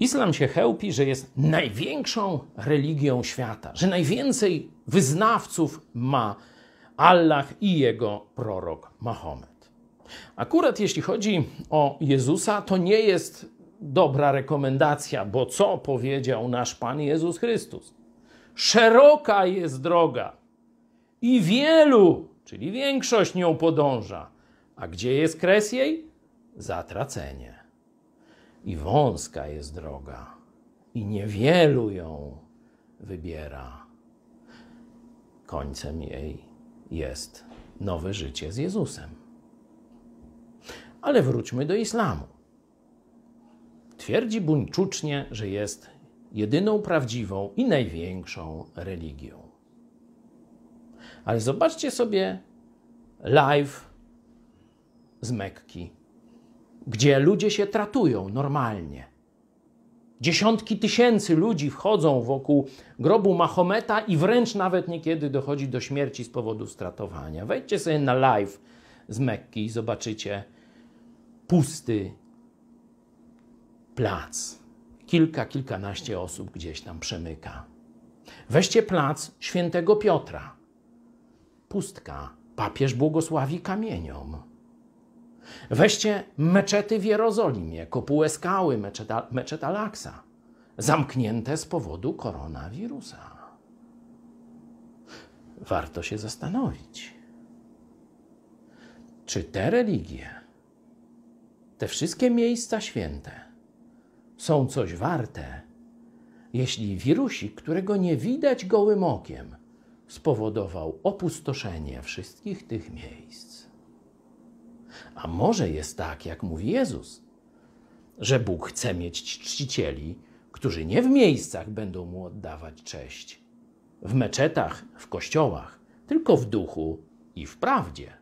Islam się chełpi, że jest największą religią świata, że najwięcej wyznawców ma Allah i jego prorok Mahomet. Akurat jeśli chodzi o Jezusa, to nie jest dobra rekomendacja, bo co powiedział nasz Pan Jezus Chrystus? Szeroka jest droga i wielu, czyli większość nią podąża. A gdzie jest kres jej? Zatracenie. I wąska jest droga, i niewielu ją wybiera. Końcem jej jest nowe życie z Jezusem. Ale wróćmy do islamu. Twierdzi buńczucznie, że jest jedyną prawdziwą i największą religią. Ale zobaczcie sobie live z Mekki, gdzie ludzie się tratują normalnie. Dziesiątki tysięcy ludzi wchodzą wokół grobu Mahometa i wręcz nawet niekiedy dochodzi do śmierci z powodu stratowania. Wejdźcie sobie na live z Mekki i zobaczycie pusty plac. Kilka, kilkanaście osób gdzieś tam przemyka. Weźcie plac świętego Piotra. Pustka. Papież błogosławi kamieniom. Weźcie meczety w Jerozolimie, kopułę skały, meczet, meczet Al-Aqsa, zamknięte z powodu koronawirusa. Warto się zastanowić, czy te religie, te wszystkie miejsca święte są coś warte, jeśli wirusik, którego nie widać gołym okiem, spowodował opustoszenie wszystkich tych miejsc. A może jest tak, jak mówi Jezus, że Bóg chce mieć czcicieli, którzy nie w miejscach będą mu oddawać cześć, w meczetach, w kościołach, tylko w duchu i w prawdzie.